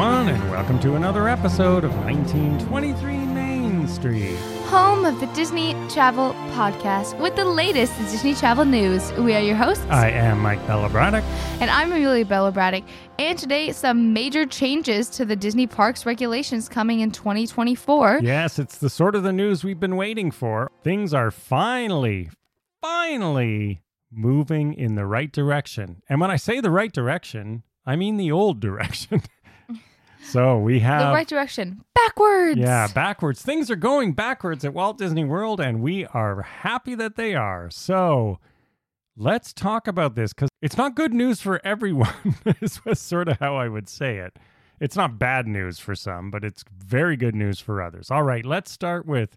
everyone, and welcome to another episode of 1923 Main Street. home of the Disney Travel Podcast with the latest Disney travel news. We are your hosts, I am Mike Bella Braddock. and I'm Amelia Bella Braddock. And today, some major changes to the Disney Parks regulations coming in 2024. Yes, it's the sort of the news we've been waiting for. Things are finally, finally moving in the right direction. And when I say the right direction, I mean the old direction. So we have The right direction, backwards. Yeah, backwards. Things are going backwards at Walt Disney World, and we are happy that they are. So let's talk about this because it's not good news for everyone, This is sort of how I would say it. It's not bad news for some, but it's very good news for others. All right, let's start with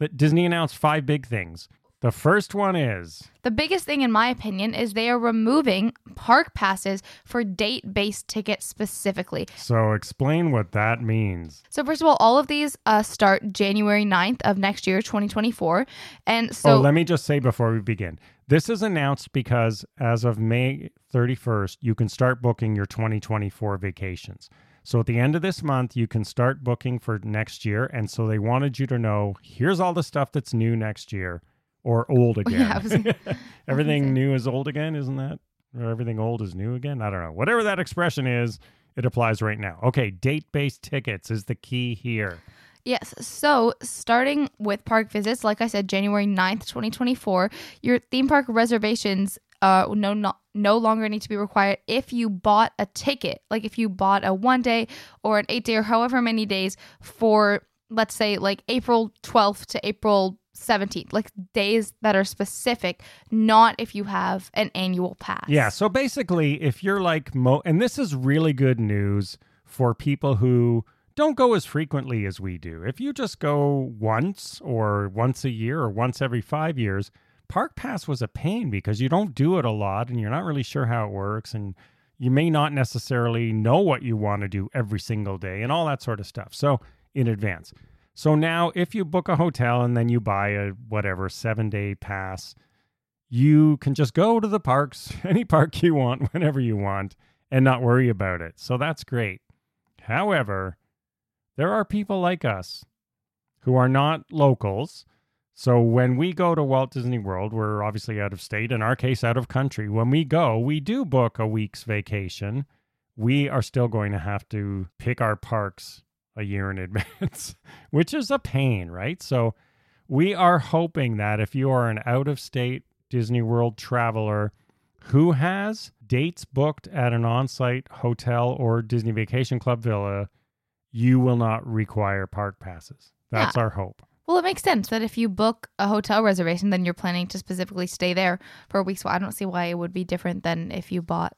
that Disney announced five big things. The first one is The biggest thing, in my opinion, is they are removing park passes for date based tickets specifically. so explain what that means. So, first of all, all of these uh, start January 9th of next year, 2024. And so, oh, let me just say before we begin this is announced because as of May 31st, you can start booking your 2024 vacations. So at the end of this month, you can start booking for next year. And so they wanted you to know here's all the stuff that's new next year or old again. Yeah, was- everything new is old again, isn't that? Or everything old is new again? I don't know. Whatever that expression is, it applies right now. Okay, date based tickets is the key here. Yes. So, starting with park visits, like I said, January 9th, 2024, your theme park reservations uh, no, no, no longer need to be required if you bought a ticket, like if you bought a one day or an eight day or however many days for, let's say, like April 12th to April 17th, like days that are specific, not if you have an annual pass. Yeah. So basically, if you're like Mo, and this is really good news for people who don't go as frequently as we do. If you just go once or once a year or once every five years, Park Pass was a pain because you don't do it a lot and you're not really sure how it works. And you may not necessarily know what you want to do every single day and all that sort of stuff. So, in advance. So now, if you book a hotel and then you buy a whatever seven day pass, you can just go to the parks, any park you want, whenever you want, and not worry about it. So that's great. However, there are people like us who are not locals. So when we go to Walt Disney World, we're obviously out of state, in our case, out of country. When we go, we do book a week's vacation. We are still going to have to pick our parks a year in advance, which is a pain, right? So we are hoping that if you are an out of state Disney World traveler who has dates booked at an on site hotel or Disney Vacation Club villa, you will not require park passes. That's our hope. Well, it makes sense that if you book a hotel reservation, then you're planning to specifically stay there for a week. So I don't see why it would be different than if you bought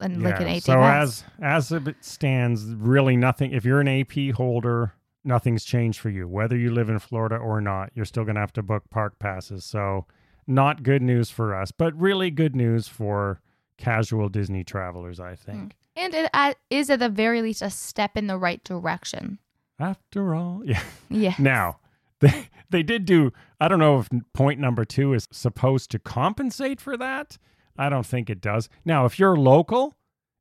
an, like an Yeah. eight so pass. as as it stands, really nothing. If you're an AP holder, nothing's changed for you. Whether you live in Florida or not, you're still going to have to book park passes. So not good news for us, but really good news for casual Disney travelers, I think. and it uh, is at the very least a step in the right direction. After all, yeah. Yeah. Now, they, they did do, I don't know if point number two is supposed to compensate for that. I don't think it does. Now, if you're local,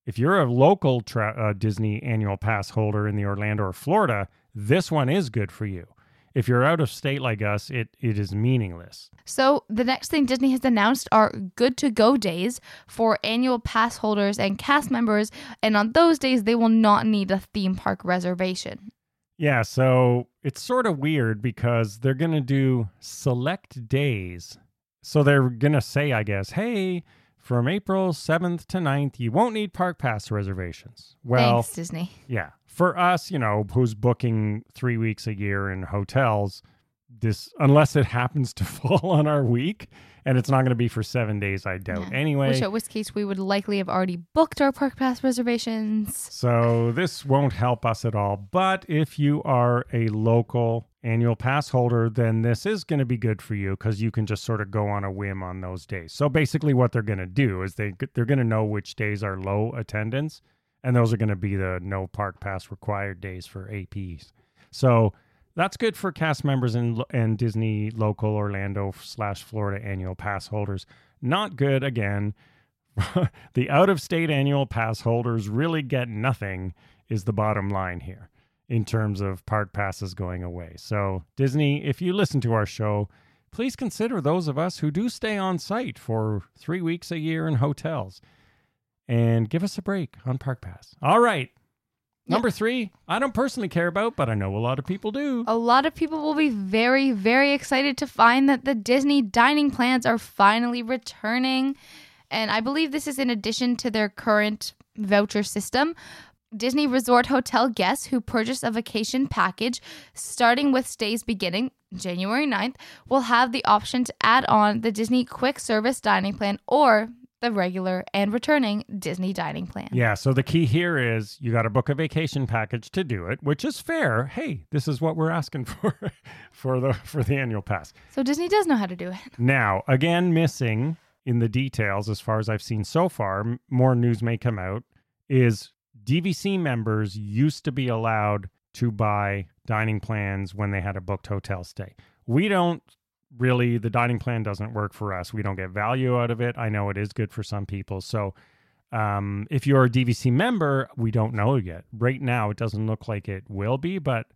if you're a local tra- uh, Disney annual pass holder in the Orlando or Florida, this one is good for you. If you're out of state like us, it, it is meaningless. So the next thing Disney has announced are good to go days for annual pass holders and cast members, and on those days they will not need a theme park reservation. Yeah, so it's sort of weird because they're going to do select days. So they're going to say, I guess, hey, from April 7th to 9th, you won't need park pass reservations. Well, Thanks, Disney. yeah. For us, you know, who's booking three weeks a year in hotels, this, unless it happens to fall on our week, and it's not going to be for seven days, I doubt. Yeah. Anyway. Which, at which case, we would likely have already booked our park pass reservations. So this won't help us at all. But if you are a local annual pass holder, then this is going to be good for you because you can just sort of go on a whim on those days. So basically, what they're going to do is they they're going to know which days are low attendance, and those are going to be the no park pass required days for APs. So that's good for cast members and and Disney local Orlando slash Florida annual pass holders. Not good again the out of state annual pass holders really get nothing, is the bottom line here in terms of park passes going away. So, Disney, if you listen to our show, please consider those of us who do stay on site for three weeks a year in hotels and give us a break on Park Pass. All right. Number three, I don't personally care about, but I know a lot of people do. A lot of people will be very, very excited to find that the Disney dining plans are finally returning. And I believe this is in addition to their current voucher system. Disney Resort Hotel guests who purchase a vacation package starting with stays beginning January 9th will have the option to add on the Disney Quick Service Dining Plan or the regular and returning Disney dining plan. Yeah, so the key here is you got to book a vacation package to do it, which is fair. Hey, this is what we're asking for for the for the annual pass. So Disney does know how to do it. Now, again missing in the details as far as I've seen so far, more news may come out is DVC members used to be allowed to buy dining plans when they had a booked hotel stay. We don't really the dining plan doesn't work for us. We don't get value out of it. I know it is good for some people. So um, if you're a DVC member, we don't know yet. Right now, it doesn't look like it will be, but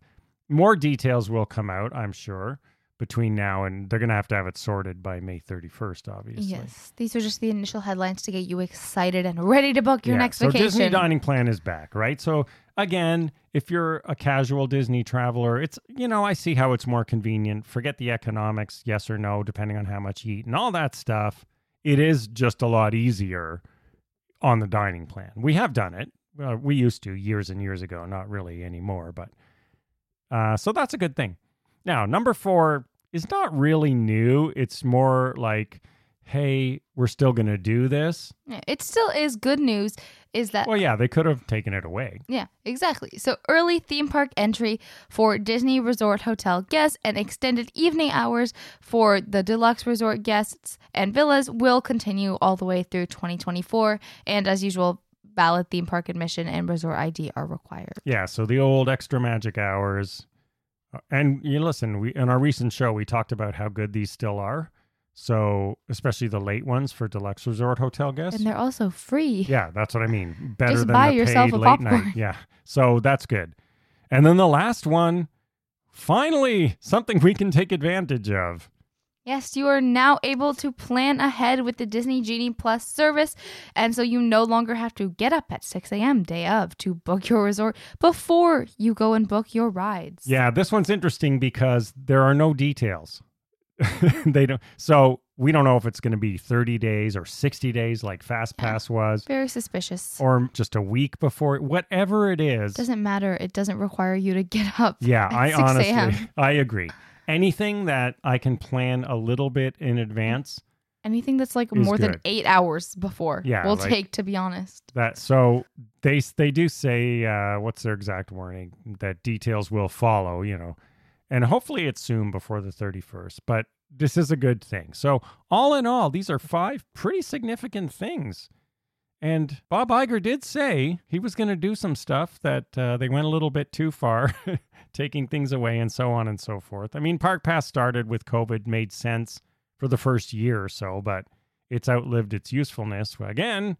more details will come out, I'm sure, between now and they're going to have to have it sorted by May 31st, obviously. Yes, these are just the initial headlines to get you excited and ready to book your Yeah, next so vacation. Disney dining plan is back, right? So again, if you're a casual Disney traveler, it's you know I see how it's more convenient. Forget the economics, yes or no, depending on how much you eat and all that stuff. It is just a lot easier on the dining plan. We have done it. Well, we used to years and years ago, not really anymore, but uh, so that's a good thing. Now, number four is not really new. It's more like, hey, we're still going to do this. Yeah, it still is good news. Is that Well, yeah, they could have taken it away. Yeah, exactly. So early theme park entry for Disney Resort Hotel guests and extended evening hours for the deluxe resort guests and villas will continue all the way through 2024. And as usual, valid theme park admission and resort ID are required. Yeah, so the old extra magic hours. Uh, And you listen, we in our recent show we talked about how good these still are. So, especially the late ones for deluxe resort hotel guests. And they're also free. Yeah, that's what I mean. Better Just than buy the yourself paid a late popcorn. night. Yeah. So that's good. And then the last one, finally, something we can take advantage of. Yes, you are now able to plan ahead with the Disney Genie Plus service. And so you no longer have to get up at 6 a.m. day of to book your resort before you go and book your rides. Yeah, this one's interesting because there are no details. they don't so we don't know if it's going to be 30 days or 60 days like Fast Yeah. Pass was Very suspicious. or just a week before whatever it is. Doesn't matter. It doesn't require you to get up. Yeah, I 6 honestly I agree. Anything that I can plan a little bit in advance Anything that's like more than eight hours before Yeah, will like- take, to be honest. that so they they do say uh what's their exact warning that details will follow, you know. And hopefully it's soon before the 31st, but this is a good thing. So all in all, these are five pretty significant things. And Bob Iger did say he was going to do some stuff that uh, they went a little bit too far, taking things away and so on and so forth. I mean, Park Pass started with COVID, made sense for the first year or so, but it's outlived its usefulness again.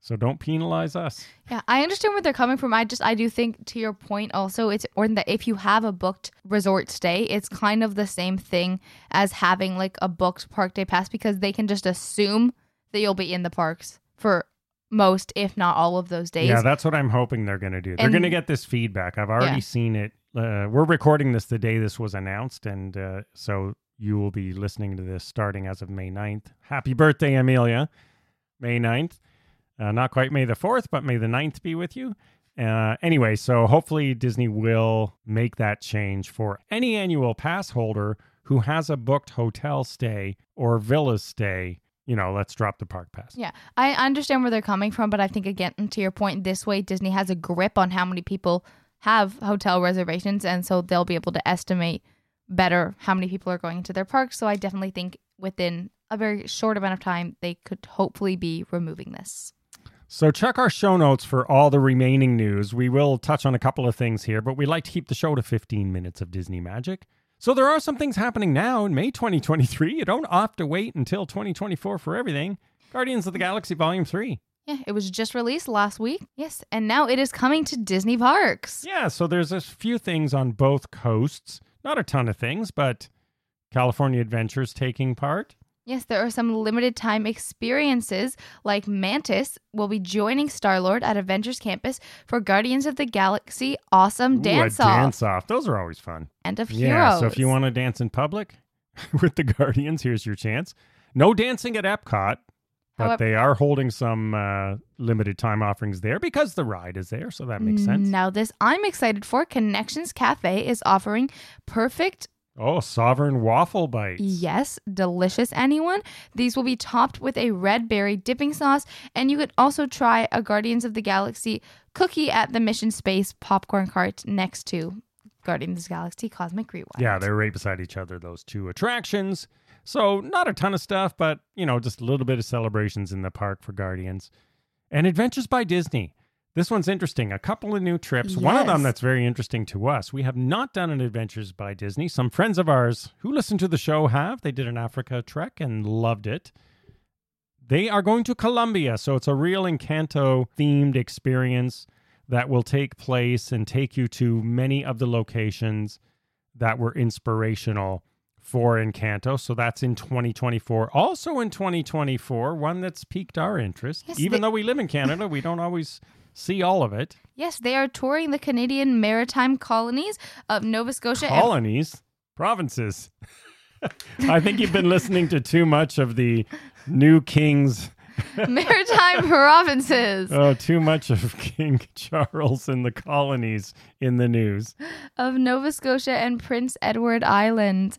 So don't penalize us. Yeah, I understand where they're coming from. I just, I do think to your point also, it's important that if you have a booked resort stay, it's kind of the same thing as having like a booked park day pass because they can just assume that you'll be in the parks for most, if not all of those days. Yeah, that's what I'm hoping they're going to do. They're And- going to get this feedback. I've already Yeah. seen it. Uh, we're recording this the day this was announced, and uh, so you will be listening to this starting as of May 9th. Happy birthday, Amelia. May 9th. Uh, not quite May the 4th, but May the 9th be with you. Uh, anyway, so hopefully Disney will make that change for any annual pass holder who has a booked hotel stay or villa stay. You know, let's drop the park pass. Yeah, I understand where they're coming from, but I think again to your point, this way Disney has a grip on how many people have hotel reservations, and so they'll be able to estimate better how many people are going into their parks. So I definitely think within a very short amount of time, they could hopefully be removing this. So check our show notes for all the remaining news. We will touch on a couple of things here, but we like to keep the show to 15 minutes of Disney magic. So there are some things happening now in May 2023. You don't have to wait until 2024 for everything. Guardians of the Galaxy Volume 3. Yeah, it was just released last week. Yes, and now it is coming to Disney parks. Yeah, so there's a few things on both coasts. Not a ton of things, but California Adventures taking part. Yes, there are some limited time experiences like Mantis will be joining Star Lord at Avengers Campus for Guardians of the Galaxy Awesome Dance Off dance off. Those are always fun. and of Yeah, Heroes. so if you want to dance in public with the Guardians, here's your chance. No dancing at Epcot, but However- they are holding some uh, limited time offerings there because the ride is there, so that makes sense. Now, this I'm excited for. Connections Cafe is offering perfect Oh, Sovereign Waffle Bites. Yes, delicious, anyone. These will be topped with a red berry dipping sauce, and you could also try a Guardians of the Galaxy cookie at the Mission Space popcorn cart next to Guardians of the Galaxy Cosmic Rewind. Yeah, they're right beside each other, those two attractions. So, not a ton of stuff, but, you know, just a little bit of celebrations in the park for Guardians. And Adventures by Disney. This one's interesting. A couple of new trips. One of them that's very interesting to us. We have not done an Adventures by Disney. Some friends of ours who listen to the show have. They did an Africa trek and loved it. They are going to Colombia, so it's a real Encanto themed experience that will take place and take you to many of the locations that were inspirational for Encanto. So that's in 2024. Also in 2024, one that's piqued our interest. Yes, Even they- though we live in Canada, we don't always see all of it. Yes, they are touring the Canadian maritime colonies of Nova Scotia and Colonies, provinces. I think you've been listening to too much of the new king's maritime provinces Oh, too much of King Charles and the colonies in the news. of Nova Scotia and Prince Edward Island.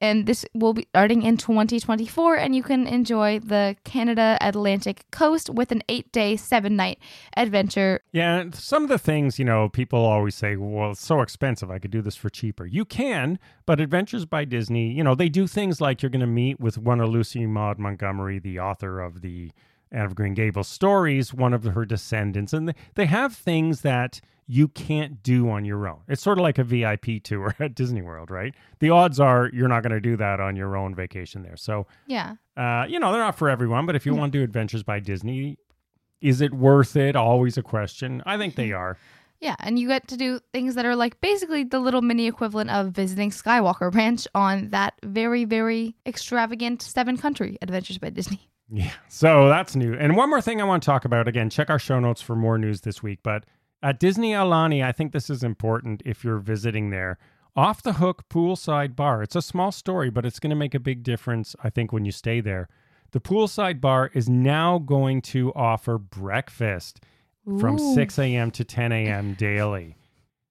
And this will be starting in 2024, and you can enjoy the Canada Atlantic coast with an eight day, seven night adventure. Yeah, some of the things, you know, people always say, well, it's so expensive. I could do this for cheaper. You can, but Adventures by Disney, you know, they do things like you're going to meet with one of Lucy Maud Montgomery, the author of the Anne of Green Gables stories, one of her descendants. And they- they have things that you can't do on your own. It's sort of like a VIP tour at Disney World, right? The odds are you're not going to do that on your own vacation there. So, Yeah. uh, you know, they're not for everyone, but if you want to do Adventures by Disney, is it worth it? Always a question. I think they are. Yeah, and you get to do things that are like basically the little mini equivalent of visiting Skywalker Ranch on that very, very extravagant seven country Adventures by Disney. Yeah. So that's new. And one more thing I want to talk about again, check our show notes for more news this week. But at Disney Aulani, I think this is important if you're visiting there. Off the hook poolside bar. It's a small story, but it's going to make a big difference, I think, when you stay there. The poolside bar is now going to offer breakfast from 6 a.m. to 10 a.m. daily.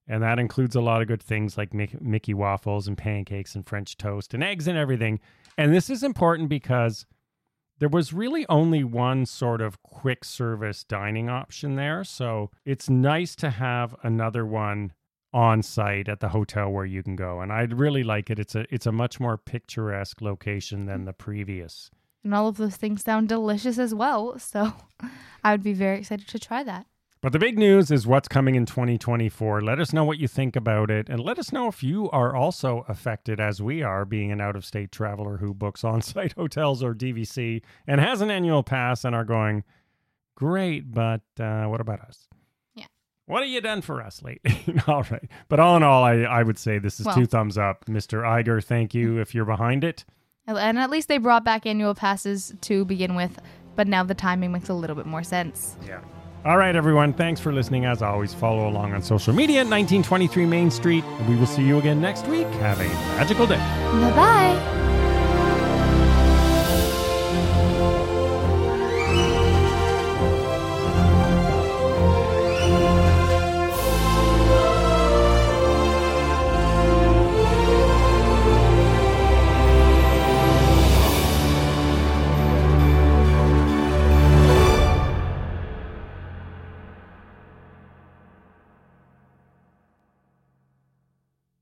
And that includes a lot of good things like Mickey waffles and pancakes and French toast and eggs and everything. And this is important because there was really only one sort of quick service dining option there. So it's nice to have another one on site at the hotel where you can go. And I'd really like it. It's a it's a much more picturesque location than the previous. And all of those things sound delicious as well. So I would be very excited to try that. But the big news is what's coming in 2024. Let us know what you think about it. And let us know if you are also affected, as we are, being an out of state traveler who books on site hotels or DVC and has an annual pass and are going, great, but uh, what about us? Yeah. What have you done for us lately? all right. But all in all, I, I would say this is Well- two thumbs up. Mr. Iger, thank you if you're behind it. And at least they brought back annual passes to begin with, but now the timing makes a little bit more sense. Yeah. All right, everyone. Thanks for listening. As always, follow along on social media at 1923 Main Street. And we will see you again next week. Have a magical day. Bye bye.